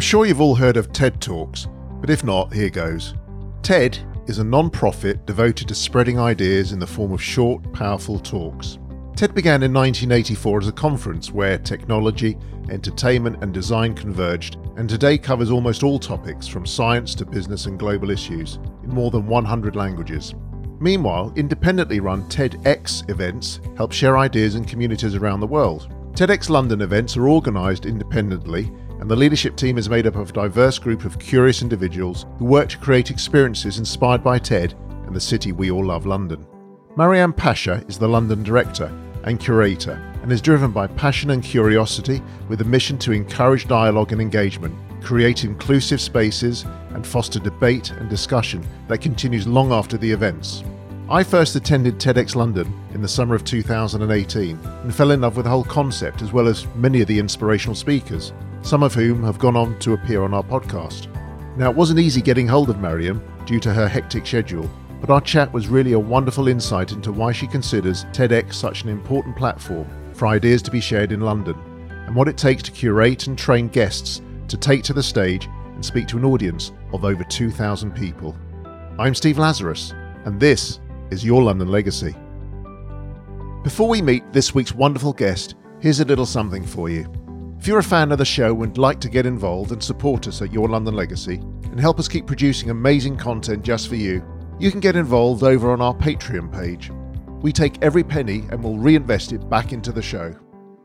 I'm sure you've all heard of TED Talks, but if not, here goes. TED is a non profit devoted to spreading ideas in the form of short, powerful talks. TED began in 1984 as a conference where technology, entertainment, and design converged, and today covers almost all topics from science to business and global issues in more than 100 languages. Meanwhile, independently run TEDx events help share ideas in communities around the world. TEDx London events are organised independently, and the leadership team is made up of a diverse group of curious individuals who work to create experiences inspired by TED and the city we all love, London. Mariam Pasha is the London director and curator and is driven by passion and curiosity with a mission to encourage dialogue and engagement, create inclusive spaces, and foster debate and discussion that continues long after the events. I first attended TEDx London in the summer of 2018 and fell in love with the whole concept as well as many of the inspirational speakers, some of whom have gone on to appear on our podcast. Now, it wasn't easy getting hold of Mariam due to her hectic schedule, but our chat was really a wonderful insight into why she considers TEDx such an important platform for ideas to be shared in London and what it takes to curate and train guests to take to the stage and speak to an audience of over 2,000 people. I'm Steve Lazarus, and this is Your London Legacy. Before we meet this week's wonderful guest, here's a little something for you. If you're a fan of the show and like to get involved and support us at Your London Legacy and help us keep producing amazing content just for you, you can get involved over on our Patreon page. We take every penny and we'll reinvest it back into the show.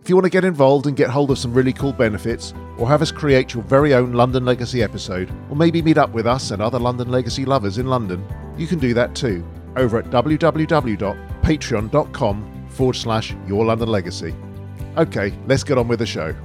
If you want to get involved and get hold of some really cool benefits, or have us create your very own London Legacy episode, or maybe meet up with us and other London Legacy lovers in London, you can do that too over at www.patreon.com forward slash your London Legacy. Okay, let's get on with the show.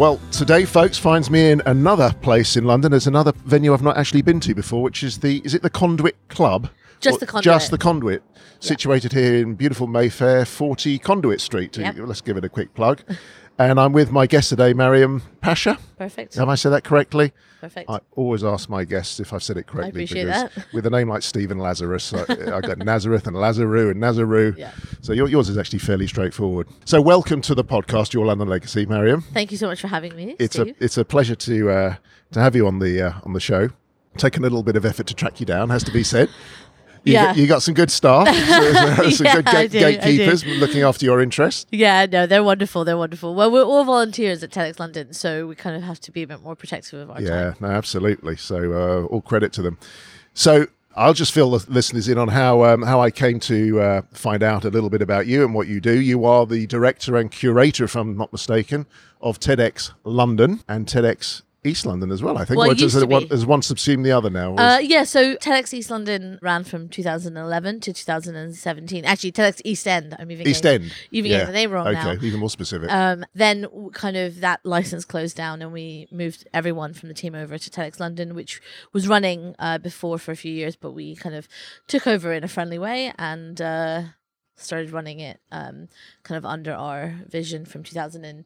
Well, today, folks, finds me in another place in London. There's another venue I've not actually been to before, which is the is it the Conduit Club? Just Or the Conduit. Just the Conduit, situated here in beautiful Mayfair, 40 Conduit Street. Yep. Let's give it a quick plug. and I'm with my guest today, Mariam Pasha. Perfect. Have I said that correctly? Perfect. I always ask my guests if I've said it correctly. I appreciate because that. With a name like Stephen Lazarus, I, I got Nazareth and Lazaru and Nazaru. Yeah. So your, yours is actually fairly straightforward. So welcome to the podcast, Your London Legacy, Mariam. Thank you so much for having me. It's Steve. a it's a pleasure to uh, to have you on the uh, on the show. Taken a little bit of effort to track you down, has to be said. You, Yeah. got, you got some good staff, so- some Yeah, good I gate- do, gatekeepers looking after your interests. yeah, no, they're wonderful. They're wonderful. Well, we're all volunteers at TEDx London, so we kind of have to be a bit more protective of our Yeah, time. no, absolutely. So uh, all credit to them. So I'll just fill the listeners in on how um, how I came to uh, find out a little bit about you and what you do. You are the director and curator, if I'm not mistaken, of TEDx London and TEDx East London as well. I think. Well, it Or does used to one, be. has one subsumed the other now? Uh, yeah, so TEDx East London ran from 2011 to 2017. Actually, TEDx East End. I'm even East getting, End. even yeah. getting the name wrong okay, now. even more specific. Um, then kind of that license closed down and we moved everyone from the team over to TEDx London, which was running uh, before for a few years, but we kind of took over in a friendly way and uh, started running it um, kind of under our vision from 2000 and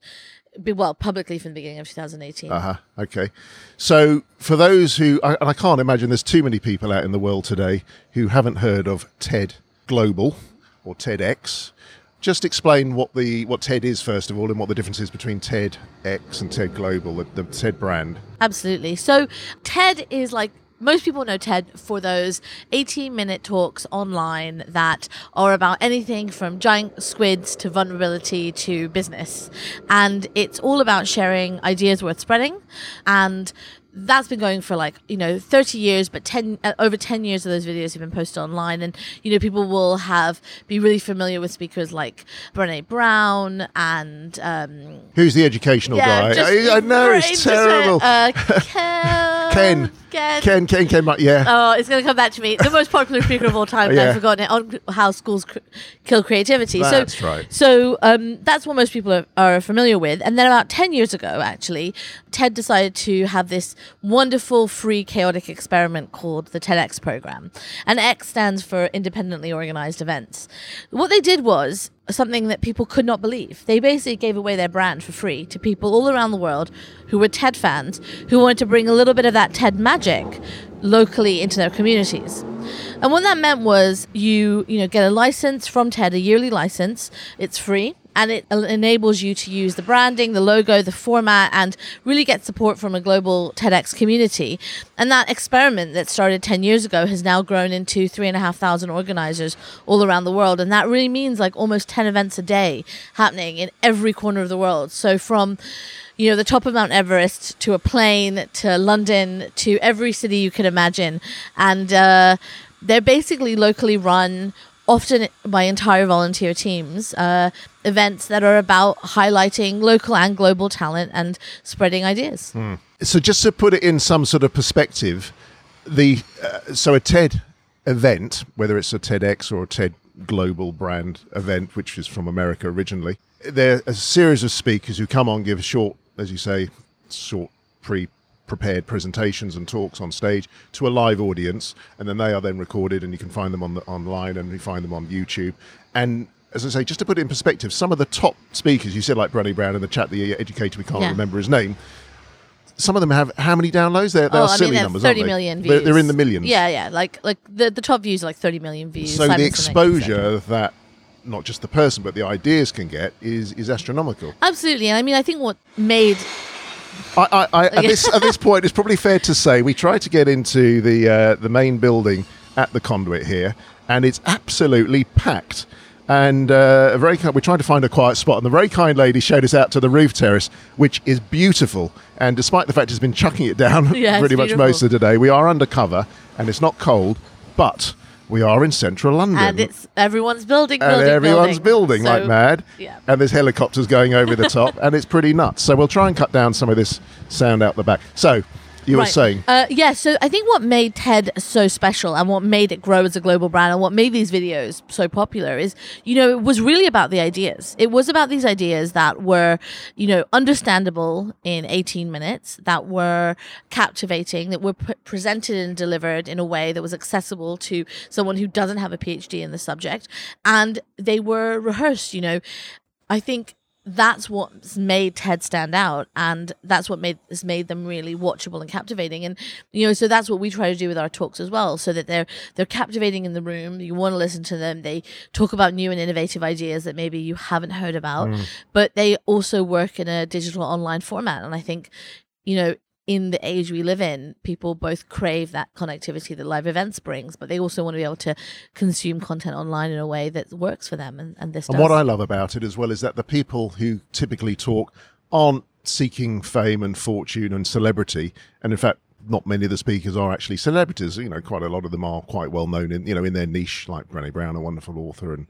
well publicly from the beginning of 2018. Uh huh. Okay. So, for those who, I, and I can't imagine there's too many people out in the world today who haven't heard of TED Global or TEDx. Just explain what the what TED is first of all, and what the difference is between TEDx and TED Global, the, the TED brand. Absolutely. So TED is like most people know TED for those 18 minute talks online that are about anything from giant squids to vulnerability to business. And it's all about sharing ideas worth spreading. And that's been going for like you know 30 years but 10 uh, over 10 years of those videos have been posted online and you know people will have be really familiar with speakers like Brené Brown and um Who's the educational yeah, guy? I, I know it's terrible. went, Uh, Ken. Ken. Ken. Ken, Ken came. Yeah. Oh, it's going to come back to me. The most popular speaker of all time. Yeah. I've forgotten it on how schools cr- kill creativity. That's so, right. So um, that's what most people are, are familiar with. And then about 10 years ago, actually, TED decided to have this wonderful, free, chaotic experiment called the TEDx program. And X stands for Independently Organized Events. What they did was something that people could not believe. They basically gave away their brand for free to people all around the world who were TED fans who wanted to bring a little bit of that TED magic locally into their communities. And what that meant was you, you know, get a license from TED, a yearly license. It's free. And it enables you to use the branding, the logo, the format, and really get support from a global TEDx community. And that experiment that started 10 years ago has now grown into three and a half thousand organizers all around the world. And that really means like almost 10 events a day happening in every corner of the world. So from you know, the top of Mount Everest to a plane to London to every city you can imagine. And uh, they're basically locally run, often by entire volunteer teams, uh, events that are about highlighting local and global talent and spreading ideas. So just to put it in some sort of perspective, the uh, so a TED event, whether it's a TEDx or a TED global brand event, which is from America originally, there are a series of speakers who come on, give a short, as you say, short pre prepared presentations and talks on stage to a live audience and then they are then recorded and you can find them on the online and you find them on YouTube and as I say, just to put it in perspective, some of the top speakers, you said like Brené Brown in the chat, the uh, educator, we can't Yeah. remember his name, some of them have how many downloads? They're, they're oh, I mean, they're numbers, 30 aren't they? million They're, views. they're in the millions. Yeah, yeah. Like like the, the top views are like 30 million views. So the exposure that not just the person but the ideas can get is is astronomical. Absolutely. And I mean, I think what made I, I, I, at this at this point, it's probably fair to say we tried to get into the uh, the main building at the conduit here, and it's absolutely packed. And uh, a very kind, we're trying to find a quiet spot, and the very kind lady showed us out to the roof terrace, which is beautiful. And despite the fact it's been chucking it down Yeah, pretty much most of the day, we are undercover, and it's not cold, but we are in central London and it's everyone's building, and building, everyone's building, So, like mad. yeah. And there's helicopters going over the top, and it's pretty nuts. So we'll try and cut down some of this sound out the back. So you were saying, Uh, yeah, so I think what made TED so special and what made it grow as a global brand and what made these videos so popular is, you know, it was really about the ideas. It was about these ideas that were, you know, understandable in 18 minutes, that were captivating, that were p- presented and delivered in a way that was accessible to someone who doesn't have a PhD in the subject. And they were rehearsed, you know. I think that's what's made TED stand out, and that's what made has made them really watchable and captivating. And you know, so that's what we try to do with our talks as well, so that they're they're captivating in the room. You want to listen to them. They talk about new and innovative ideas that maybe you haven't heard about, mm. but they also work in a digital online format. And I think, you know. In the age we live in, people both crave that connectivity that live events brings, but they also want to be able to consume content online in a way that works for them. And, and this and does. what I love about it as well is that the people who typically talk aren't seeking fame and fortune and celebrity, and in fact. Not many of the speakers are actually celebrities. You know, quite a lot of them are quite well known in you know in their niche, like Brené Brown, a wonderful author and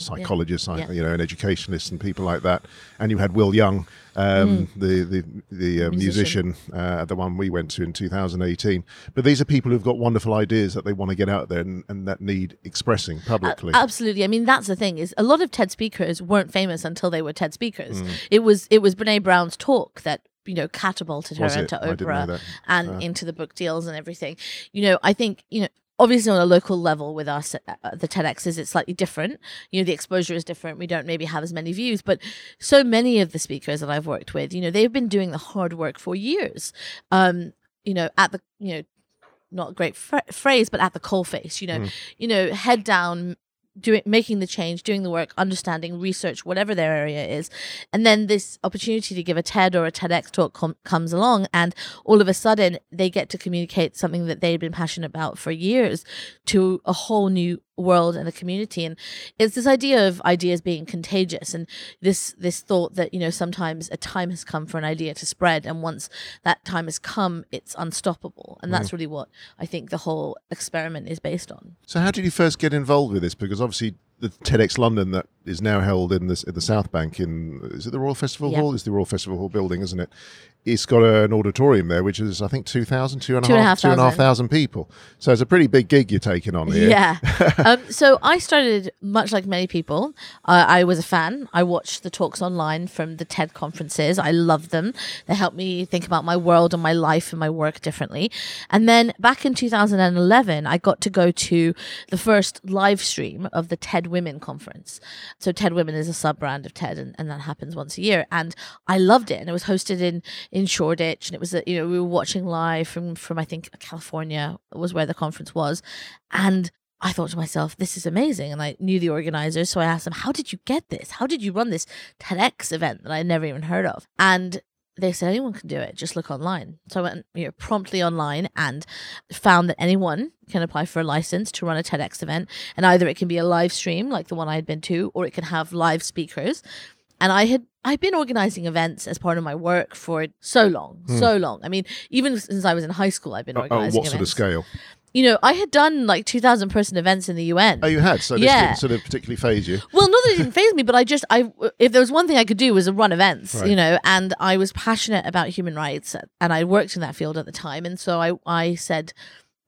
psychologist, Yeah. you know, an educationalist and people like that. And you had Will Young, um, the the the uh, musician, Musician. uh, the one we went to in 2018. But these are people who've got wonderful ideas that they want to get out there and, and that need expressing publicly. Absolutely. I mean, that's the thing is a lot of TED speakers weren't famous until they were TED speakers. Mm. It was it was Brené Brown's talk that you know catapulted her Was into Oprah and Ah. into the book deals and everything. You know, I think you know. Obviously, on a local level with us, uh, uh, the TEDx's, it's slightly different. You know, the exposure is different. We don't maybe have as many views, but so many of the speakers that I've worked with, you know, they've been doing the hard work for years. Um, you know, at the, you know, not a great phr phrase, but at the coalface, you know, Mm. you know, head down, doing, making the change, doing the work, understanding, research, whatever their area is, and then this opportunity to give a TED or a TEDx talk com- comes along, and all of a sudden they get to communicate something that they've been passionate about for years to a whole new world and the community and it's this idea of ideas being contagious and this this thought that you know sometimes a time has come for an idea to spread and once that time has come it's unstoppable and that's mm. really what i think the whole experiment is based on So, how did you first get involved with this? Because obviously, the TEDx London that is now held in the, in the South Bank in is it the Royal Festival Yeah. Hall? It's the Royal Festival Hall building, isn't it? It's got an auditorium there, which is I think 2,000, two and a Two and a half, half two and a half thousand. thousand people. So it's a pretty big gig you're taking on here. Yeah. um, so I started much like many people. Uh, I was a fan. I watched the talks online from the TED conferences. I loved them. They helped me think about my world and my life and my work differently. And then back in 2011, I got to go to the first live stream of the TED Women conference. So TED Women is a sub brand of TED, and, and that happens once a year. And I loved it. And it was hosted in in Shoreditch, and it was a, you know we were watching live from from I think California was where the conference was, and I thought to myself, this is amazing. And I knew the organizers. So I asked them, how did you get this? How did you run this TEDx event that I never even heard of? And they said anyone can do it. Just look online. So I went you know, promptly online and found that anyone can apply for a license to run a TEDx event. And either it can be a live stream like the one I had been to, or it can have live speakers. And I had I've been organizing events as part of my work for so long, hmm. so long. I mean, even since I was in high school, I've been organizing. Oh, organizing. what sort of scale? You know, I had done like two thousand person events in the UN. Oh, you had. So this Yeah. didn't sort of particularly phase you. Well, not that it didn't phase me, but I just I if there was one thing I could do was run events, Right. you know, and I was passionate about human rights, and I worked in that field at the time, and so I I said,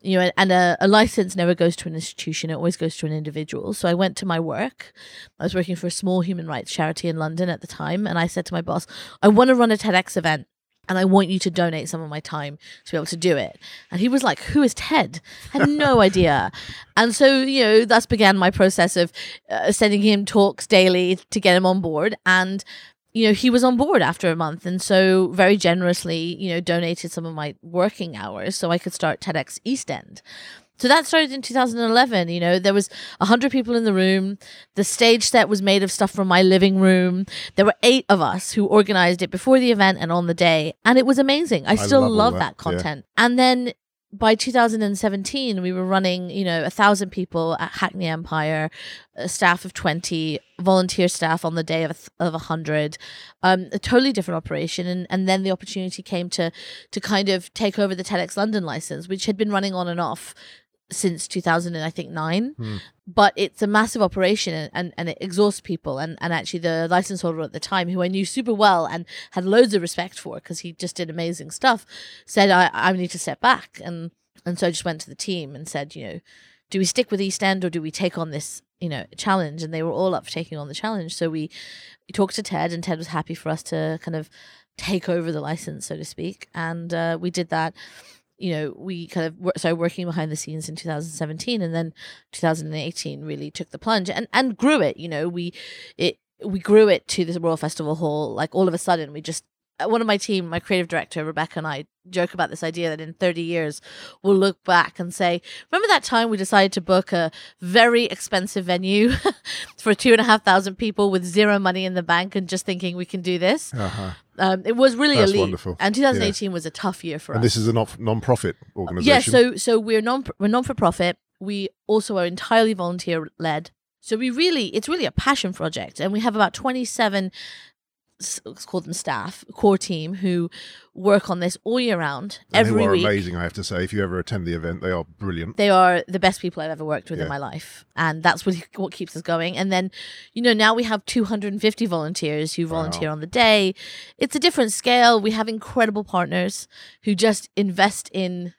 you know, and a, a license never goes to an institution; it always goes to an individual. So I went to my work. I was working for a small human rights charity in London at the time, and I said to my boss, I want to run a TEDx event. And I want you to donate some of my time to be able to do it. And he was like, Who is Ted? I had no idea. And so, you know, thus began my process of uh, sending him talks daily to get him on board. And, you know, he was on board after a month. And so, very generously, you know, donated some of my working hours so I could start TEDx East End. So that started in 2011. You know, there was 100 people in the room. The stage set was made of stuff from my living room. There were eight of us who organized it before the event and on the day. And it was amazing. I still love love, that, that, yeah. content. And then by 2017, we were running, you know, a thousand people at Hackney Empire, a staff of 20, volunteer staff on the day of a, of a hundred, um, a totally different operation. And, and then the opportunity came to, to kind of take over the TEDx London license, which had been running on and off since 2000 and I think nine, but it's a massive operation and, and, and it exhausts people. And, and actually the license holder at the time, who I knew super well and had loads of respect for because he just did amazing stuff, said, I, I need to step back. And, and so I just went to the team and said, you know, do we stick with East End or do we take on this, you know, challenge? And they were all up for taking on the challenge. So we, we talked to Ted and Ted was happy for us to kind of take over the license, so to speak. And uh, we did that you know, we kind of started working behind the scenes in 2017, and then 2018 really took the plunge and and grew it. You know, we it we grew it to this Royal Festival Hall. Like all of a sudden, we just one of my team, my creative director Rebecca and I joke about this idea that in 30 years we'll look back and say, remember that time we decided to book a very expensive venue for two and a half thousand people with zero money in the bank and just thinking we can do this. Uh-huh. Um, it was really That's elite, wonderful. and 2018 was a tough year for And us. And this is a non- non-profit Yeah, organisation. so so we're non we're non for profit. We also are entirely volunteer led. So we really it's really a passion project, and we have about twenty seven. Let's call them staff, core team who work on this all year round, And every who are week. amazing, I have to say. If you ever attend the event, they are brilliant. They are the best people I've ever worked with Yeah. in my life, and that's what what keeps us going. And then, you know, now we have 250 volunteers who volunteer on the day. It's a different scale. We have incredible partners who just invest in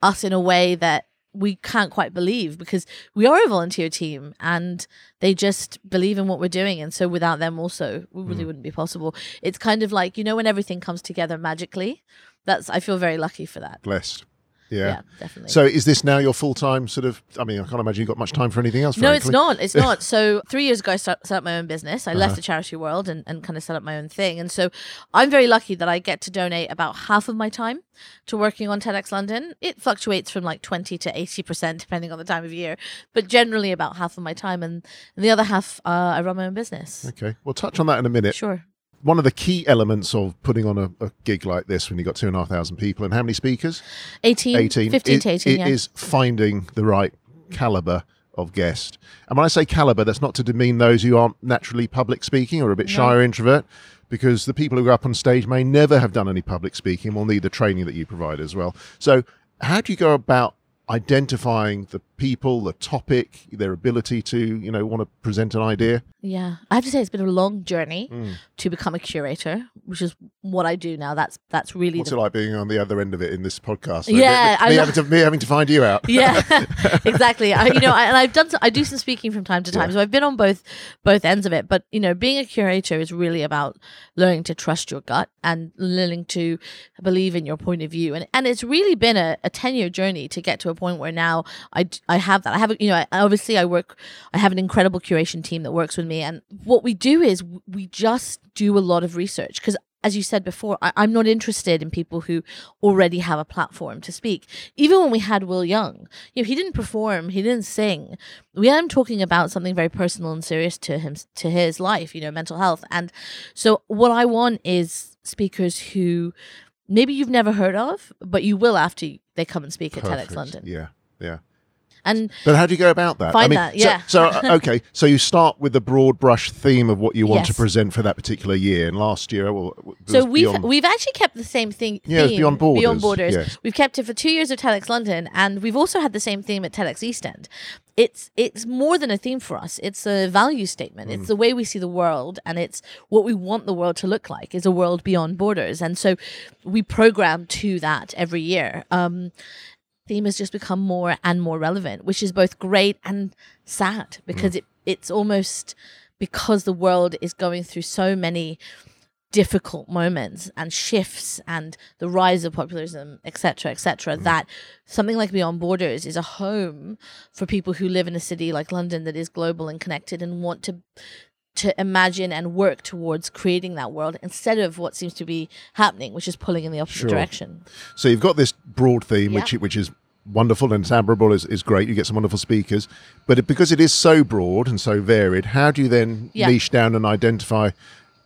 us in a way that we can't quite believe because we are a volunteer team and they just believe in what we're doing. And so without them also we really mm. wouldn't be possible. It's kind of like you know when everything comes together magically that's i feel very lucky for that. Blessed. Yeah, Yeah. definitely So is this now your full-time sort of... I mean, I can't imagine you've got much time for anything else, No, it's not. It's not. So three years ago, I start, set up my own business. I Uh-huh. left the charity world and, and kind of set up my own thing. And so I'm very lucky that I get to donate about half of my time to working on TEDx London. It fluctuates from like 20 to 80%, depending on the time of year, but generally about half of my time. And, and the other half, uh, I run my own business. Okay, we'll touch on that in a minute. Sure. One of the key elements of putting on a, a gig like this when you've got two and a half thousand people and how many speakers? 18, 18. 15 it- to 18, it yeah. is finding the right caliber of guest. And when I say caliber, that's not to demean those who aren't naturally public speaking or a bit shy or introvert, because the people who go up on stage may never have done any public speaking and will need the training that you provide as well. So, how do you go about identifying the people, the topic, their ability to, you know, want to present an idea? Yeah, I have to say it's been a long journey Mm. to become a curator, which is what I do now. That's that's really What's the it like being on the other end of it in this podcast? Yeah, me, I me, having to, me having to find you out. yeah exactly I, you know I, and i've done some, i do some speaking from time to time Yeah. so i've been on both both ends of it but you know being a curator is really about learning to trust your gut and learning to believe in your point of view and and it's really been a, a 10 year journey to get to a point where now I, I have that i have a, you know I, obviously i work i have an incredible curation team that works with me and what we do is we just do a lot of research because as you said before, I, I'm not interested in people who already have a platform to speak. Even when we had Will Young, you know, he didn't perform, he didn't sing. We him talking about something very personal and serious to him, to his life, you know, mental health. And so, what I want is speakers who maybe you've never heard of, but you will after they come and speak at TEDx London. Yeah, yeah. And But how do you go about that? Find I mean, that, yeah. So, uh, okay, so you start with the broad brush theme of what you want to present for that particular year. And last year, well, So we've beyond- we've actually kept the same thing. Yeah, theme, Beyond Borders, Beyond borders. yes. We've kept it for two years of TEDx London, and we've also had the same theme at TEDx East End. It's it's more than a theme for us. It's a value statement. Mm. It's the way we see the world, and it's what we want the world to look like. Is a world beyond borders, and so we program to that every year. Um, theme has just become more and more relevant, which is both great and sad because Mm. it it's almost because the world is going through so many difficult moments and shifts and the rise of populism etc etc that something like beyond borders is a home for people who live in a city like london that is global and connected and want to to imagine and work towards creating that world instead of what seems to be happening which is pulling in the opposite Sure. direction So you've got this broad theme, Yeah. which which is wonderful and it's admirable, is, is great. You get some wonderful speakers, but it, because it is so broad and so varied, how do you then Yeah. niche down and identify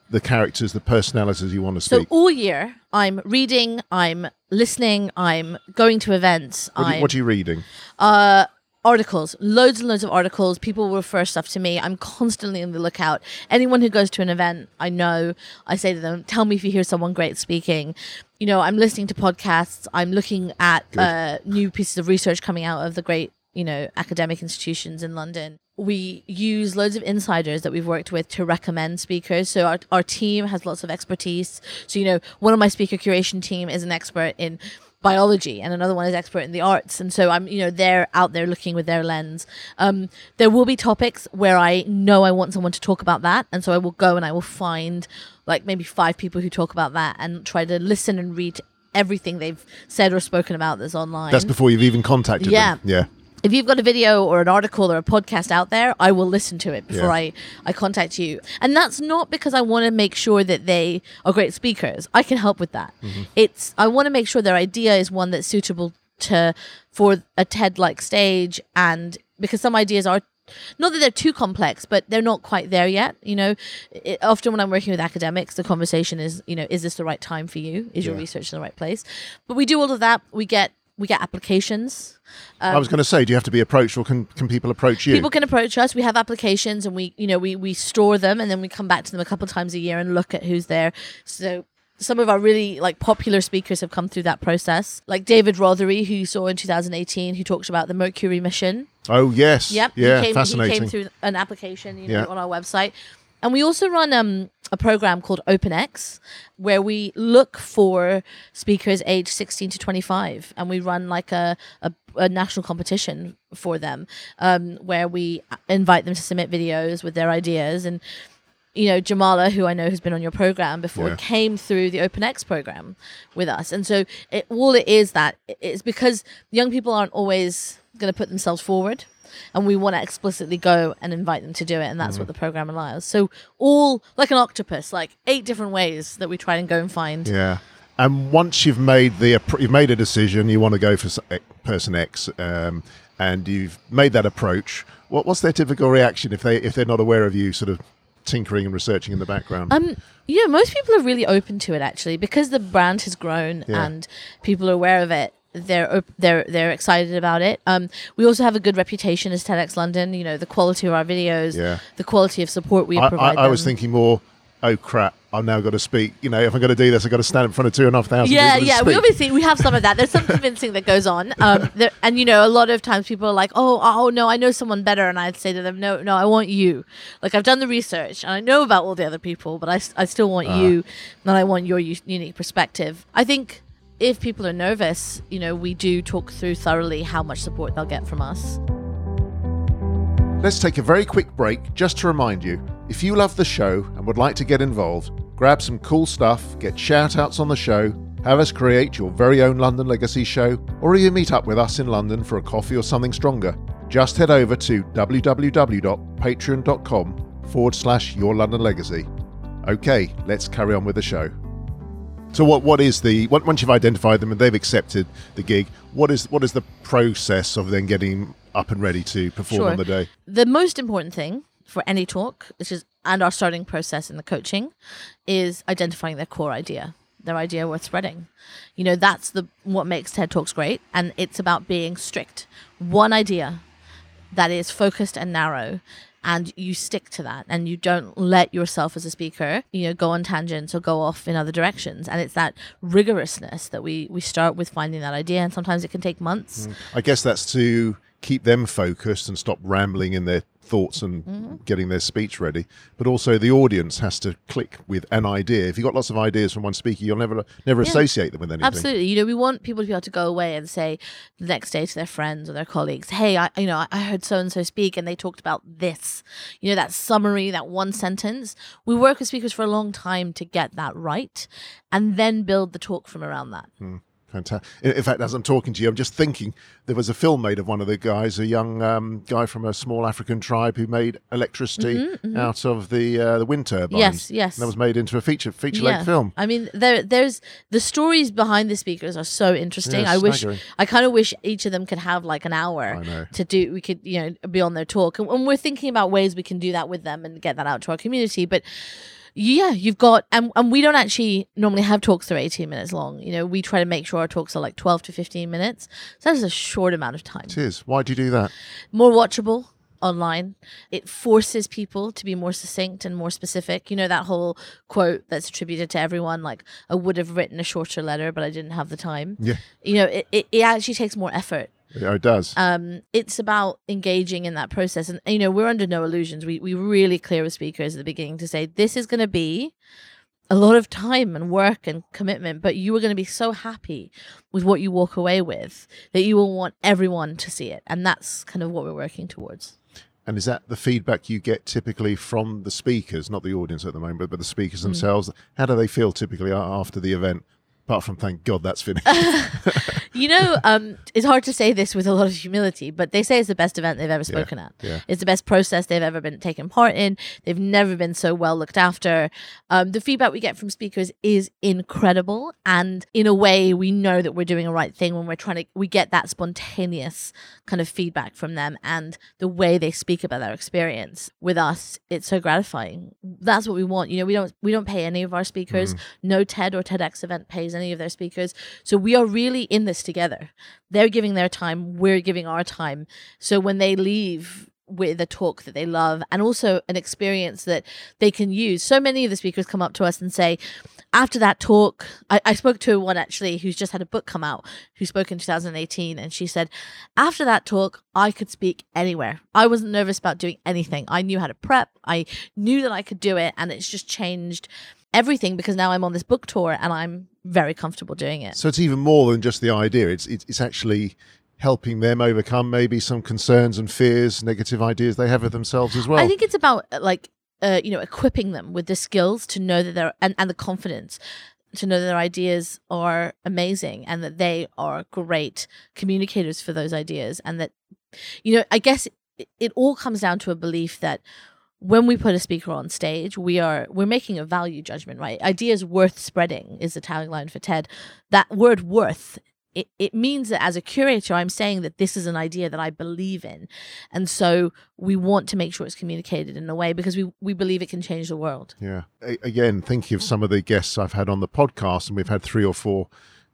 the characters, the personalities you want to speak? so all year i'm reading i'm listening i'm going to events what, are i'm you, what are you reading? uh articles loads and loads of articles. People refer stuff to me. I'm constantly on the lookout. Anyone who goes to an event i know. I say to them tell me if you hear someone great speaking. You know i'm listening to podcasts. I'm looking at uh, new pieces of research coming out of the great you know academic institutions in london. We use loads of insiders that we've worked with to recommend speakers. So our, our team has lots of expertise. So you know one of my speaker curation team is an expert in biology and another one is expert in the arts and so i'm you know they're out there looking with their lens um, there will be topics where i know i want someone to talk about that and so i will go and i will find like maybe five people who talk about that and try to listen and read everything they've said or spoken about that's online That's before you've even contacted Yeah. them. Yeah. If you've got a video or an article or a podcast out there, I will listen to it before Yeah. I, I contact you. And that's not because I want to make sure that they are great speakers. I can help with that. Mm-hmm. It's I want to make sure their idea is one that's suitable to for a TED like stage and because some ideas are not that they're too complex, but they're not quite there yet. You know, it, often when I'm working with academics, the conversation is, you know, is this the right time for you? Is your research in the right place? But we do all of that. We get we get applications. I was going to say, do you have to be approached, or can can people approach you? People can approach us. We have applications, and we, you know, we we store them, and then we come back to them a couple times a year and look at who's there. So some of our really like popular speakers have come through that process, like David Rothery, who you saw in 2018, who talked about the Mercury mission. oh yes. Yep. Yeah. He came, fascinating. He came through an application, you know, Yeah. on our website. And we also run um, a program called OpenX, where we look for speakers aged 16 to 25, and we run like a, a, a national competition for them, um, where we invite them to submit videos with their ideas. And you know, Jamala, who I know has been on your program before, Yeah. came through the OpenX program with us. And so it, all it is that it's because young people aren't always going to put themselves forward. And we want to explicitly go and invite them to do it. And that's what Mm-hmm. the program allows. So, all like an octopus, like eight different ways that we try and go and find. Yeah. And once you've made the you've made a decision, you want to go for eh, person X, um, and you've made that approach. What, what's their typical reaction if they if they're not aware of you, sort of tinkering and researching in the background? Um, yeah, most people are really open to it actually because the brand has grown Yeah. and people are aware of it. They're they're they're excited about it. Um, we also have a good reputation as TEDx London. You know, the quality of our videos, Yeah. the quality of support we I, I, provide. I was them. thinking more. Oh crap! I've now got to speak. You know, if I'm going to do this, I've got to stand in front of two and a half thousand. Yeah, yeah. We obviously we have some of that. There's some convincing that goes on. Um, there, and you know, a lot of times people are like, "Oh, oh no, I know someone better," and I'd say to them, "No, no, I want you. Like I've done the research and I know about all the other people, but I, I still want Ah. you, and I want your u- unique perspective." I think if people are nervous, you know, we do talk through thoroughly how much support they'll get from us. Let's take a very quick break just to remind you if you love the show and would like to get involved, grab some cool stuff, get shout outs on the show, have us create your very own London Legacy show, or even meet up with us in London for a coffee or something stronger, just head over to www.patreon.com forward slash your London Legacy. Okay, let's carry on with the show. So what what is the once you've identified them and they've accepted the gig? What is what is the process of then getting up and ready to perform Sure. on the day? the most important thing for any talk, which is and our starting process in the coaching, is identifying their core idea, their idea worth spreading. You know, that's the what makes TED Talks great, and it's about being strict. One idea that is focused and narrow. And you stick to that, and you don't let yourself as a speaker, you know, go on tangents or go off in other directions. And it's that rigorousness that we we start with finding that idea, and sometimes it can take months. Mm. I guess that's to keep them focused and stop rambling in their thoughts and Mm-hmm. getting their speech ready. But also the audience has to click with an idea. If you've got lots of ideas from one speaker, you'll never never Yeah. associate them with anything. Absolutely. You know, we want people to be able to go away and say the next day to their friends or their colleagues, "Hey, I you know, I heard so and so speak and they talked about this." You know, that summary, that one sentence. We work with speakers for a long time to get that right and then build the talk from around that. Fantastic. In fact, as I'm talking to you, I'm just thinking there was a film made of one of the guys, a young um, guy from a small African tribe who made electricity out of the uh, the wind turbines. Mm-hmm, Yes, yes. And that was made into a feature feature length film. I mean, there, there's the stories behind the speakers are so interesting. Yeah, I wish. I kind of wish each of them could have like an hour to do. We could, you know, be on their talk, and, and we're thinking about ways we can do that with them and get that out to our community. But yeah, you've got, and, and we don't actually normally have talks that are 18 minutes long. You know, we try to make sure our talks are like 12 to 15 minutes. So that is a short amount of time It is. Why do you do that? more watchable online. It forces people to be more succinct and more specific. You know, that whole quote that's attributed to everyone like, I would have written a shorter letter, but I didn't have the time. Yeah, You know, it, it, it actually takes more effort. Yeah it does. Um, it's about engaging in that process. And, you know, we're under no illusions. We, we really clear with speakers at the beginning to say, this is going to be a lot of time and work and commitment, but you are going to be so happy with what you walk away with that you will want everyone to see it. And that's kind of what we're working towards. And is that the feedback you get typically from the speakers, not the audience at the moment, but, but the speakers Hmm. themselves? How do they feel typically after the event? Apart from thank God that's finished. You know, um, it's hard to say this with a lot of humility, but they say it's the best event they've ever spoken at. yeah. It's the best process they've ever been taken part in. They've never been so well looked after. Um, the feedback we get from speakers is incredible, and in a way, we know that we're doing a right thing when we're trying to. We get that spontaneous kind of feedback from them, and the way they speak about their experience with us, it's so gratifying. That's what we want. You know, we don't we don't pay any of our speakers. No TED or TEDx event pays any of their speakers. So we are really in this together. They're giving their time, we're giving our time. So when they leave with a talk that they love and also an experience that they can use. So many of the speakers come up to us and say, after that talk, I, I spoke to one actually who's just had a book come out, who spoke in 2018, and she said, after that talk, I could speak anywhere. I wasn't nervous about doing anything. I knew how to prep, I knew that I could do it, and it's just changed everything because now I'm on this book tour and I'm very comfortable doing it. So it's even more than just the idea. It's it's, it's actually helping them overcome maybe some concerns and fears, negative ideas they have of themselves as well. I think it's about uh, like uh, you know equipping them with the skills to know that they're and, and the confidence to know that their ideas are amazing and that they are great communicators for those ideas and that you know I guess it, it all comes down to a belief that when we put a speaker on stage we are we're making a value judgment right? Ideas worth spreading is the tagline for ted. That word worth it, it means that as a curator i'm saying that this is an idea that i believe in. And so we want to make sure it's communicated in a way because we, we believe it can change the world. Yeah. Again, thinking of some of the guests I've had on the podcast, and we've had three or four,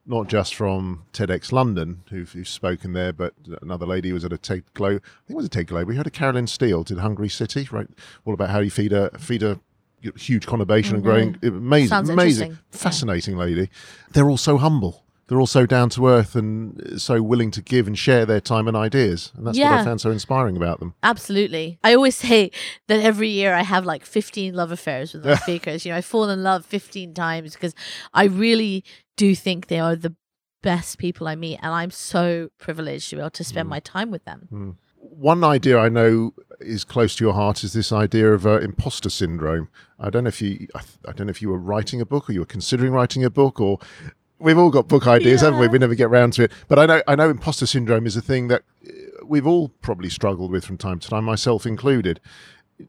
not just from TEDx London, who've, who've spoken there, but another lady was at a TED Globe. I think it was a TED Globe. We had a Carolyn Steel, did Hungry City, right? All about how you feed a feed a huge conurbation and growing. Amazing, Mm-hmm. Sounds amazing, fascinating lady. They're all so humble. They're all so down to earth and so willing to give and share their time and ideas. And that's what I found so inspiring about them. Absolutely. I always say that every year I have like 15 love affairs with my speakers. You know, I fall in love 15 times because I really do think they are the best people I meet. And I'm so privileged to be able to spend my time with them. one idea I know is close to your heart is this idea of uh, imposter syndrome. I don't know if you, I, I don't know if you were writing a book or you were considering writing a book, or we've all got book ideas, haven't we? We never get round to it. But I know, I know, imposter syndrome is a thing that uh, we've all probably struggled with from time to time, myself included.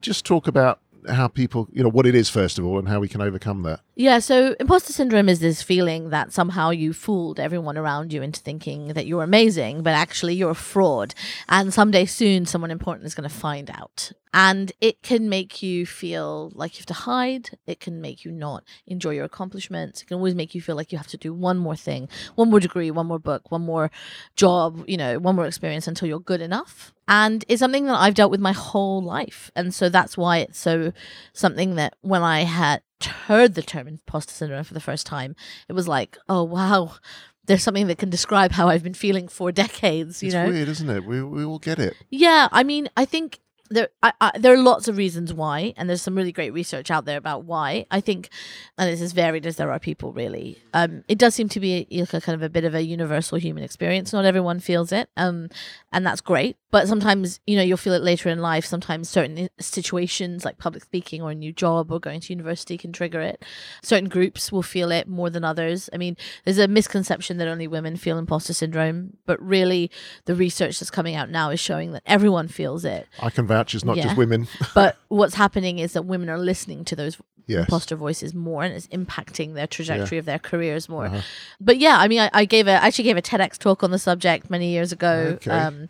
Just talk about how people, you know, what it is first of all, and how we can overcome that. Yeah, so imposter syndrome is this feeling that somehow you fooled everyone around you into thinking that you're amazing, but actually you're a fraud. And someday soon, someone important is going to find out. And it can make you feel like you have to hide. It can make you not enjoy your accomplishments. It can always make you feel like you have to do one more thing, one more degree, one more book, one more job, you know, one more experience until you're good enough. And it's something that I've dealt with my whole life. And so that's why it's so something that when I had heard the term imposter syndrome for the first time, it was like, oh, wow. There's something that can describe how I've been feeling for decades, you it's know? weird, isn't it? We, we all get it. Yeah, I mean, I think there I, I, there are lots of reasons why, and there's some really great research out there about why. I think, and it's as varied as there are people. Really, um, it does seem to be a, kind of a bit of a universal human experience. Not everyone feels it, um, and that's great. But sometimes, you know, you'll feel it later in life. Sometimes certain situations, like public speaking or a new job or going to university, can trigger it. Certain groups will feel it more than others. I mean, there's a misconception that only women feel imposter syndrome, but really, the research that's coming out now is showing that everyone feels it. I can vouch it's not Yeah. just women. But what's happening is that women are listening to those Yes. imposter voices more and it's impacting their trajectory of their careers more. Uh-huh. But yeah, I mean, I, I gave a I actually gave a TEDx talk on the subject many years ago. Okay. Um,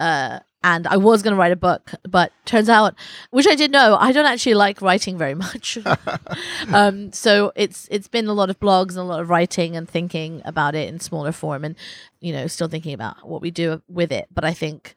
uh, and I was going to write a book, but turns out, which I did know, I don't actually like writing very much. um, so it's it's been a lot of blogs and a lot of writing and thinking about it in smaller form, and you know, still thinking about what we do with it. But I think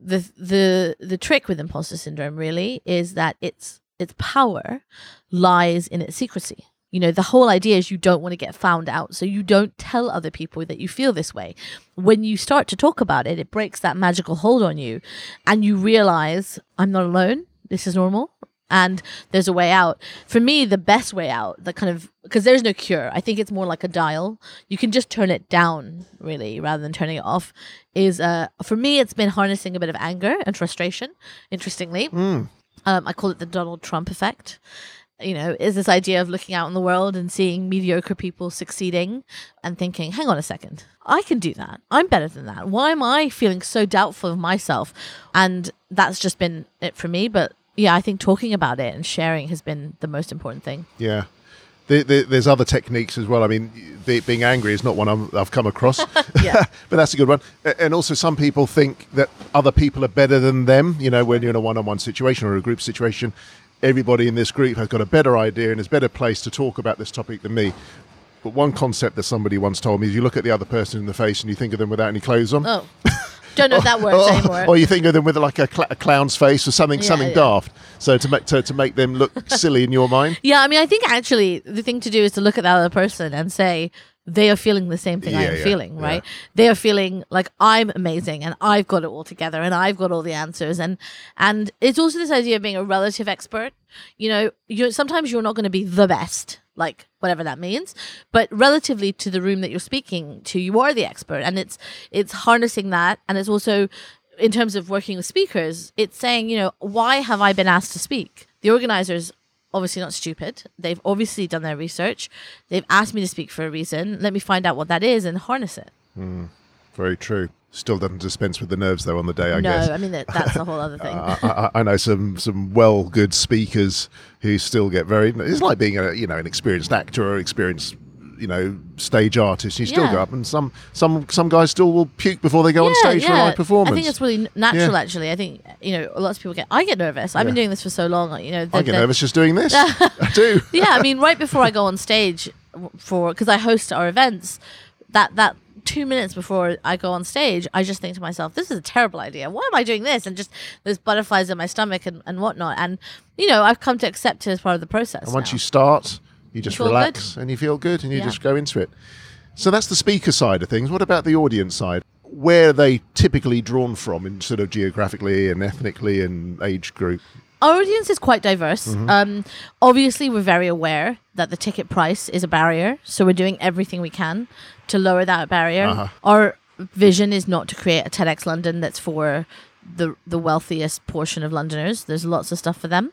the the the trick with imposter syndrome really is that its its power lies in its secrecy. You know, the whole idea is you don't want to get found out, so you don't tell other people that you feel this way. When you start to talk about it, it breaks that magical hold on you, and you realize I'm not alone. This is normal. And there's a way out. For me, the best way out, the kind of because there's no cure. I think it's more like a dial. You can just turn it down, really, rather than turning it off. Is uh for me, it's been harnessing a bit of anger and frustration. Interestingly, um, I call it the Donald Trump effect. You know, is this idea of looking out in the world and seeing mediocre people succeeding and thinking, hang on a second, I can do that. I'm better than that. Why am I feeling so doubtful of myself? And that's just been it for me. But yeah, I think talking about it and sharing has been the most important thing. Yeah. There, there, there's other techniques as well. I mean, be, being angry is not one I'm, I've come across, Yeah. but that's a good one. And also, some people think that other people are better than them. You know, when you're in a one-on-one situation or a group situation, everybody in this group has got a better idea and is better placed to talk about this topic than me. But one concept that somebody once told me is you look at the other person in the face and you think of them without any clothes on. Oh, don't know if that works anymore. or you think of them with like a, cl- a clown's face or something, Yeah, something yeah. daft. So to make to, to make them look silly in your mind. Yeah, I mean, I think actually the thing to do is to look at that other person and say they are feeling the same thing I am yeah, feeling, yeah. right? They are feeling like I'm amazing and I've got it all together and I've got all the answers and and it's also this idea of being a relative expert. You know, you sometimes you're not going to be the best, like whatever that means, but relatively to the room that you're speaking to, you are the expert, and it's it's harnessing that, and it's also in terms of working with speakers, it's saying, you know, why have I been asked to speak? The organizers obviously not stupid. They've obviously done their research. They've asked me to speak for a reason. Let me find out what that is and harness it. Hmm. Very true. Still doesn't dispense with the nerves though on the day. I no, guess. No, I mean that, that's a whole other thing. I, I, I know some some well good speakers who still get very. It's like being a you know an experienced actor or experienced you know stage artist. You still Yeah. go up, and some some some guys still will puke before they go on stage for a live performance. I think it's really natural. Yeah. Actually, I think you know lots of people get. I get nervous. I've been doing this for so long. You know, the- I get the- nervous just doing this. I do. yeah, I mean, right before I go on stage for because I host our events, that that two minutes before I go on stage, I just think to myself, "This is a terrible idea. Why am I doing this?" And just there's butterflies in my stomach and, and whatnot. And you know, I've come to accept it as part of the process. And once now. you start, you just feel relax and you feel good and you Yeah. just go into it. So that's the speaker side of things. What about the audience side? Where are they typically drawn from in sort of geographically and ethnically and age group? Our audience is quite diverse. Mm-hmm. Um, obviously, we're very aware that the ticket price is a barrier, so we're doing everything we can to lower that barrier. Uh-huh. Our vision is not to create a TEDx London that's for the the wealthiest portion of Londoners. There's lots of stuff for them.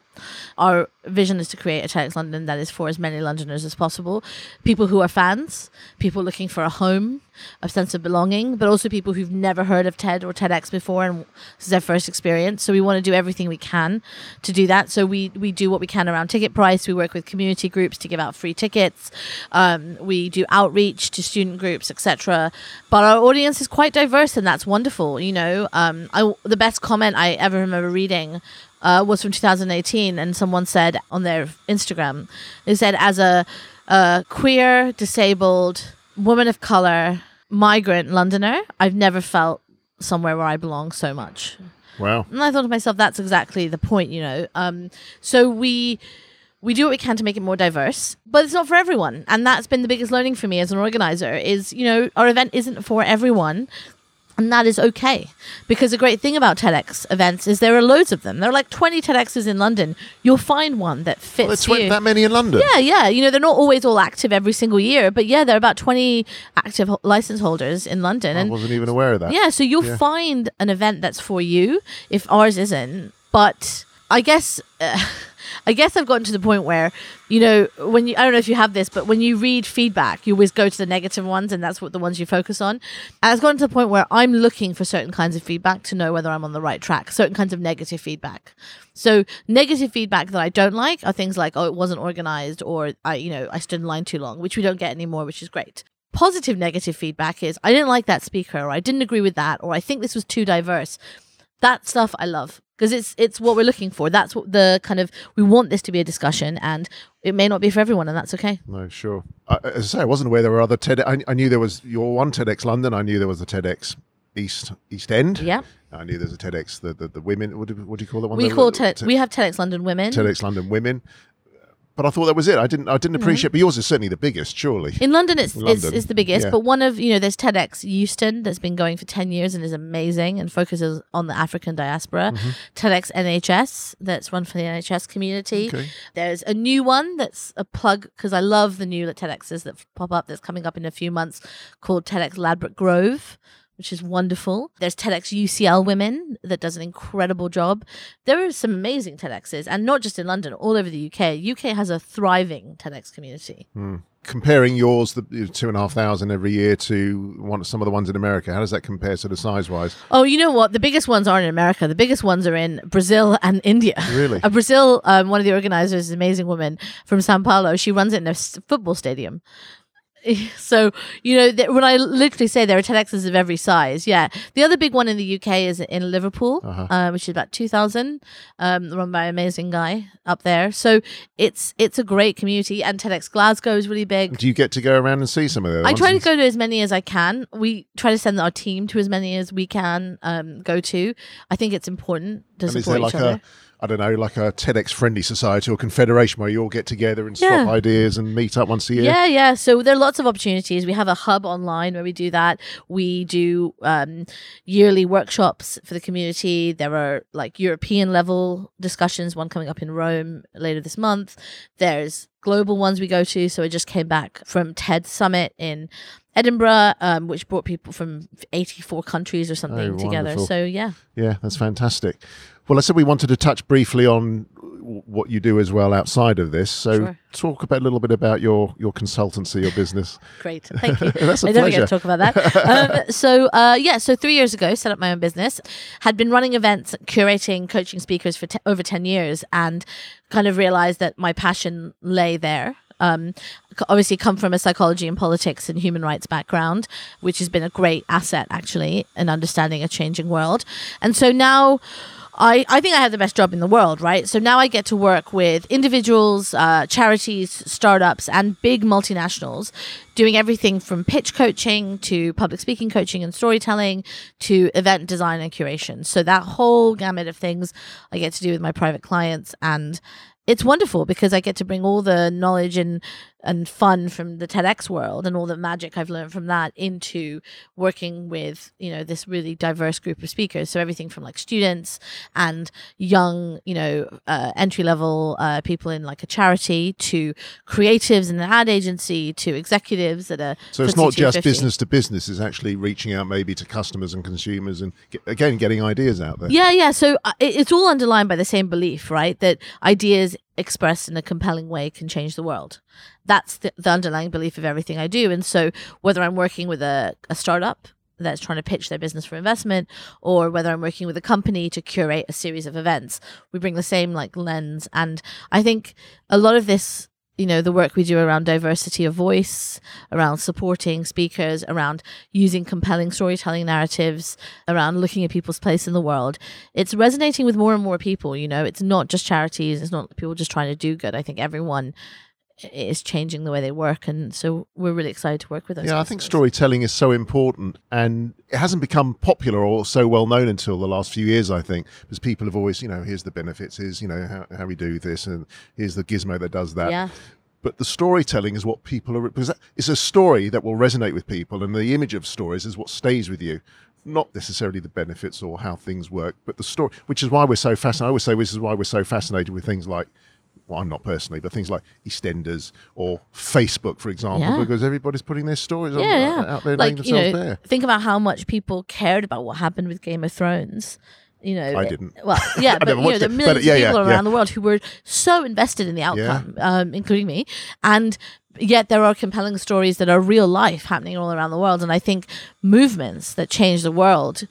Our vision is to create a TEDx London that is for as many Londoners as possible. People who are fans, people looking for a home, a sense of belonging, but also people who've never heard of TED or TEDx before and this is their first experience. So we want to do everything we can to do that. So we we do what we can around ticket price. We work with community groups to give out free tickets. Um, we do outreach to student groups, etc. But our audience is quite diverse, and that's wonderful. You know, um, I, the best comment I ever remember reading uh, was from 2018, and someone said on their Instagram, they said, as a, a queer, disabled woman of color, migrant Londoner, I've never felt somewhere where I belong so much. Wow. And I thought to myself, that's exactly the point, you know. Um, so we we do what we can to make it more diverse, but it's not for everyone, and that's been the biggest learning for me as an organizer. Is you know our event isn't for everyone. And that is okay. Because the great thing about TEDx events is there are loads of them. There are like 20 TEDx's in London. You'll find one that fits Well, there's you. that many in London. Yeah, yeah. You know, they're not always all active every single year, but yeah, there are about 20 active ho- license holders in London. I and wasn't even aware of that. yeah, so you'll Yeah. find an event that's for you if ours isn't. But I guess uh, I guess I've gotten to the point where you know when you I don't know if you have this, but when you read feedback, you always go to the negative ones, and that's what the ones you focus on. And it's gotten to the point where I'm looking for certain kinds of feedback to know whether I'm on the right track. Certain kinds of negative feedback. So negative feedback that I don't like are things like, oh, it wasn't organized, or I, you know, I stood in line too long, which we don't get anymore, which is great positive negative feedback is I didn't like that speaker or I didn't agree with that or I think this was too diverse. That stuff I love because it's it's what we're looking for. That's what the kind of we want this to be a discussion and it may not be for everyone and that's okay. No, sure. I, as I say, I wasn't aware there were other TED. I, I knew there was your one TEDx London. I knew there was a TEDx East East End. Yeah. I knew there's a TEDx the the, the women. What do, what do you call that one? We The- call TED, Te- we have TEDx London Women. TEDx London Women. But I thought that was it. I didn't. I didn't appreciate. But yours is certainly the biggest, surely. in London, it's, it's London, it's the biggest, yeah. but one of you know there's TEDx Euston that's been going for ten years and is amazing and focuses on the African diaspora. Mm-hmm. TEDx NHS that's run for the NHS community. Okay. There's a new one that's a plug because I love the new TEDx's that pop up that's coming up in a few months called TEDx Ladbroke Grove. Which is wonderful. There's TEDx UCL Women that does an incredible job. There are some amazing TEDx's, and not just in London, all over the UK. UK has a thriving TEDx community. Comparing yours, the two and a half thousand every year, to one some of the ones in America, how does that compare sort of size wise? Oh, you know what? The biggest ones aren't in America. The biggest ones are in Brazil and India. Really? Uh, Brazil, um, one of the organizers, is an amazing woman from Sao Paulo. She runs it in a football stadium. So, you know, th- when I literally say there are TEDx's of every size, yeah. The other big one in the UK is in Liverpool, Uh-huh. uh, which is about 2,000, um, run by an amazing guy up there. So it's it's a great community. And TEDx Glasgow is really big. Do you get to go around and see some of those? I try to go to as many as I can. We try to send our team to as many as we can um, go to. I think it's important to And support each like other. a, I don't know, like a TEDx friendly society or confederation where you all get together and swap Yeah. ideas and meet up once a year? Yeah, yeah. So there are lots of opportunities. We have a hub online where we do that. We do um, yearly workshops for the community. There are like European level discussions, one coming up in Rome later this month. There's global ones we go to. So I just came back from TED Summit in Edinburgh, um, which brought people from 84 countries or something Oh, together. wonderful. So yeah. Yeah, that's fantastic. Well, I said we wanted to touch briefly on what you do as well outside of this. So, Sure. talk about a little bit about your your consultancy, your business. Great, thank you. That's a I never pleasure. get to talk about that. um, so uh, yeah, so three years ago, set up my own business. Had been running events, curating, coaching speakers for te- over ten years, and kind of realized that my passion lay there. Um, obviously, come from a psychology and politics and human rights background, which has been a great asset actually in understanding a changing world. And so now. I, I think I have the best job in the world, right? So now I get to work with individuals, uh, charities, startups, and big multinationals, doing everything from pitch coaching to public speaking coaching and storytelling to event design and curation. So that whole gamut of things I get to do with my private clients, and it's wonderful because I get to bring all the knowledge and and fun from the TEDx world and all the magic I've learned from that into working with you know this really diverse group of speakers. So everything from like students and young you know uh, entry level uh, people in like a charity to creatives in an ad agency to executives at a so it's not just business to business; it's actually reaching out maybe to customers and consumers and get, again getting ideas out there. Yeah, yeah. So uh, it, it's all underlined by the same belief, right? That ideas expressed in a compelling way can change the world. That's the, the underlying belief of everything I do. And so, whether I'm working with a, a startup that's trying to pitch their business for investment, or whether I'm working with a company to curate a series of events, we bring the same like lens. And I think a lot of this you know the work we do around diversity of voice around supporting speakers around using compelling storytelling narratives around looking at people's place in the world. It's resonating with more and more people you know. It's not just charities. It's not people just trying to do good. I think everyone is changing the way they work and so we're really excited to work with those yeah customers. i think storytelling is so important and it hasn't become popular or so well known until the last few years i think because people have always you know here's the benefits here's you know how, how we do this and here's the gizmo that does that yeah but the storytelling is what people are because it's a story that will resonate with people and the image of stories is what stays with you not necessarily the benefits or how things work but the story which is why we're so fascinated i always say this is why we're so fascinated with things like well, I'm not personally, but things like EastEnders or Facebook, for example, yeah. because everybody's putting their stories yeah, on, yeah. out there, like, you know, there. Think about how much people cared about what happened with Game of Thrones. You know, I didn't. Well, yeah, but you know, there are millions but, yeah, of people around the world who were so invested in the outcome, um, including me, and yet there are compelling stories that are real life happening all around the world. And I think movements that change the world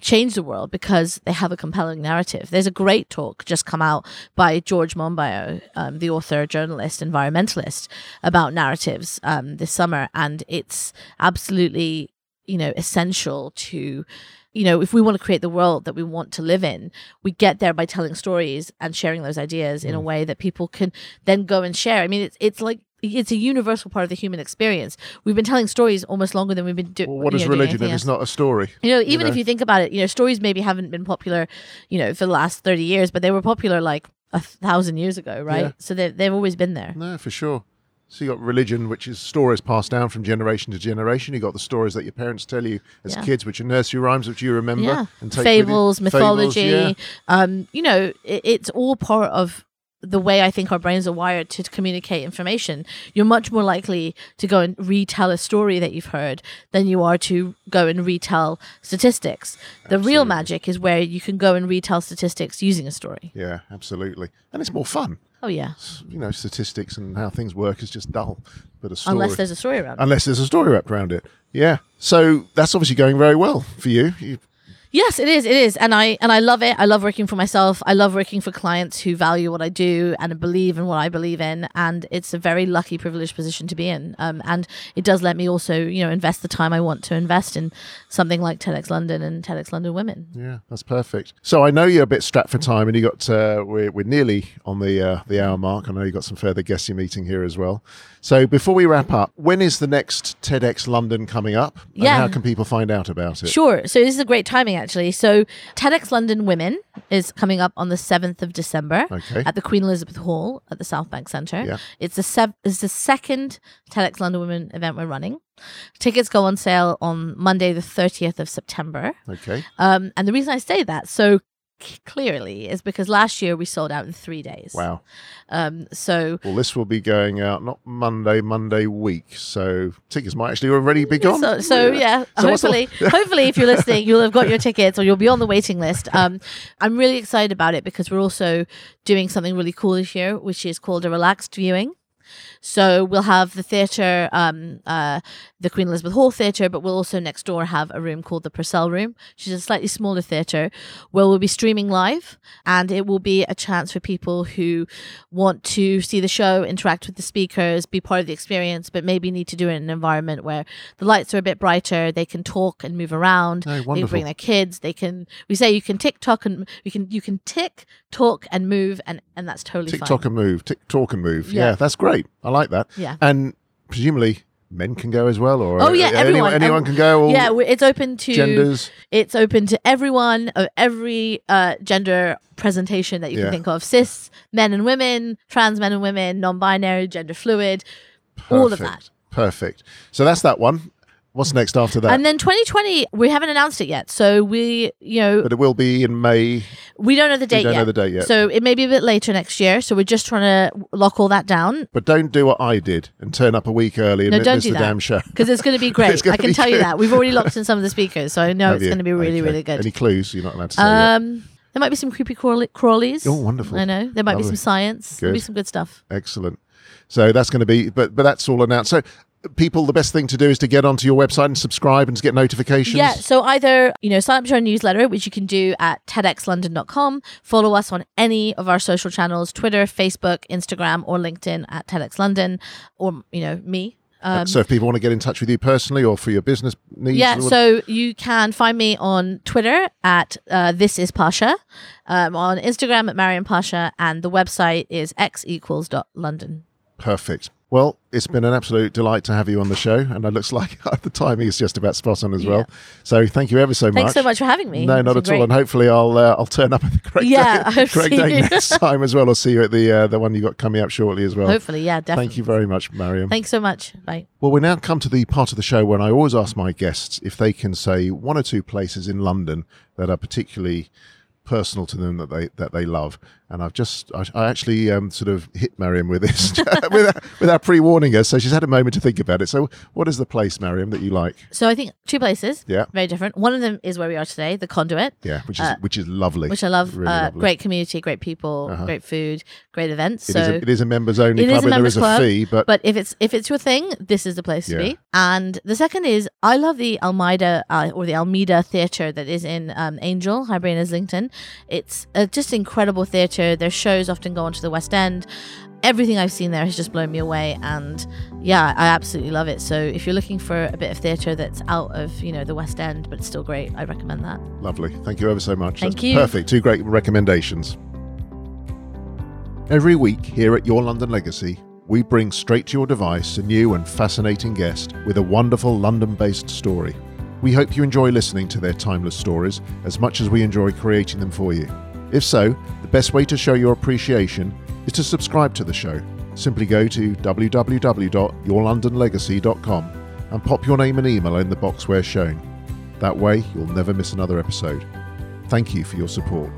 change the world because they have a compelling narrative. There's a great talk just come out by George Monbiot, um, the author, journalist, environmentalist, about narratives um, this summer, and it's absolutely you know essential to you know if we want to create the world that we want to live in we get there by telling stories and sharing those ideas mm. in a mm. way that people can then go and share i mean it's it's like it's a universal part of the human experience. We've been telling stories almost longer than we've been doing. Well, what is know, religion if it's not a story? You know, even you know? if you think about it, you know, stories maybe haven't been popular, you know, for the last thirty years, but they were popular like a thousand years ago, right? Yeah. So they they've always been there. No, for sure. So you got religion, which is stories passed down from generation to generation. You got the stories that your parents tell you as yeah. kids, which are nursery rhymes, which you remember yeah. and fables, mythology. Fables, yeah. um, you know, it, it's all part of the way I think our brains are wired to communicate information, you're much more likely to go and retell a story that you've heard than you are to go and retell statistics. The absolutely. real magic is where you can go and retell statistics using a story. Yeah, absolutely. And it's more fun. Oh yeah. You know, statistics and how things work is just dull. But a story, unless there's a story around. Unless there's a story wrapped around it. Yeah. So that's obviously going very well for you. you Yes, it is. It is, and I and I love it. I love working for myself. I love working for clients who value what I do and believe in what I believe in. And it's a very lucky, privileged position to be in. Um, and it does let me also, you know, invest the time I want to invest in something like TEDx London and TEDx London Women. Yeah, that's perfect. So I know you're a bit strapped for time, and you got uh, we're we're nearly on the uh, the hour mark. I know you got some further guests you're meeting here as well. So before we wrap up, when is the next TEDx London coming up? And yeah. how can people find out about it? Sure. So this is a great timing actually. So TEDx London Women is coming up on the 7th of December okay. at the Queen Elizabeth Hall at the South Bank Centre. Yeah. It's the sev- it's the second TEDx London Women event we're running. Tickets go on sale on Monday, the 30th of September. Okay. Um, and the reason I say that, so clearly is because last year we sold out in three days. Wow. Um, so well, this will be going out not Monday, Monday week. So tickets might actually already be gone. So, so yeah, so hopefully, hopefully, if you're listening, you'll have got your tickets or you'll be on the waiting list. Um, I'm really excited about it because we're also doing something really cool this year, which is called a relaxed viewing. So we'll have the theatre, um, uh, the Queen Elizabeth Hall Theatre, but we'll also next door have a room called the Purcell Room, which is a slightly smaller theatre where we'll be streaming live and it will be a chance for people who want to see the show, interact with the speakers, be part of the experience, but maybe need to do it in an environment where the lights are a bit brighter, they can talk and move around, oh, they bring their kids, they can, we say you can tick tock and we can, you can tick, talk and move and, and that's totally tick fine. tock and move, tick talk and move. Yeah, yeah that's great. I like that. Yeah. And presumably men can go as well, or Oh yeah, uh, everyone. anyone, anyone Um, can go. Yeah, it's open to genders. It's open to everyone of every uh, gender presentation that you Yeah. can think of: cis men and women, trans men and women, non-binary, gender fluid, all of that. Perfect. So that's that one. What's next after that? And then 2020, we haven't announced it yet, so we, you know, but it will be in May. we don't know the date don't yet. know the date yet. So it may be a bit later next year. So we're just trying to lock all that down But don't do what I did and turn up a week early and No, mi- don't miss do the that. damn show. because it's going to be great. I can tell you that we've already locked in some of the speakers, so I know Have it's you? going to be really, Okay. really good. Any clues? You're not allowed to say yet. Um, there might be some creepy crawly- crawlies. Oh, wonderful. I know there might be Lovely. some science. There'll be Good. some good stuff. Excellent. So that's going to be, but but that's all announced. So people, the best thing to do is to get onto your website and subscribe and to get notifications. Yeah, so either, you know, sign up to our newsletter, which you can do at tedxlondon.com. Follow us on any of our social channels Twitter, Facebook, Instagram, or LinkedIn at TEDx London, or, you know, me. Um, so if people want to get in touch with you personally or for your business needs, yeah, so you can find me on Twitter at uh, this is Pasha, um, on Instagram at Mariam Pasha, and the website is x equals dot London. perfect. Well, it's been an absolute delight to have you on the show, and it looks like the timing is just about spot on as well. So thank you ever so much. Thanks so much for having me. No, not at all. And hopefully, I'll uh, I'll turn up at the correct Yeah, day, correct day next time as well. I'll see you at the uh, the one you got coming up shortly as well. Hopefully, yeah, definitely. Thank you very much, Mariam. Thanks so much. Bye. Well, we now come to the part of the show when I always ask my guests if they can say one or two places in London that are particularly personal to them that they that they love. And I've just I, I actually um, sort of hit Mariam with this without, without pre-warning her, so she's had a moment to think about it. So, what is the place, Mariam, that you like? So I think two places. Yeah. Very different. One of them is where we are today, the Conduit, Yeah, which is which is lovely. Uh, which I love. Really uh, lovely. great community, great people, great food, great events. It so is a, it is a members only club, and there is a fee, but, but if it's if it's your thing, this is the place Yeah. to be. And the second is I love the Almeida uh, or the Almeida Theatre that is in um, Angel, Highbury and Islington. It's uh, just incredible theatre. Their shows often go on to the West End. Everything I've seen there has just blown me away, and yeah, I absolutely love it. So if you're looking for a bit of theatre that's out of you know the West End but it's still great, I recommend that. Lovely. Thank you ever so much. Thank That's you. Perfect. Two great recommendations. Every week here at Your London Legacy, we bring straight to your device a new and fascinating guest with a wonderful London based story. We hope you enjoy listening to their timeless stories as much as we enjoy creating them for you. If so, the best way to show your appreciation is to subscribe to the show. Simply go to www.yourlondonlegacy.com and pop your name and email in the box where shown. That way, you'll never miss another episode. Thank you for your support.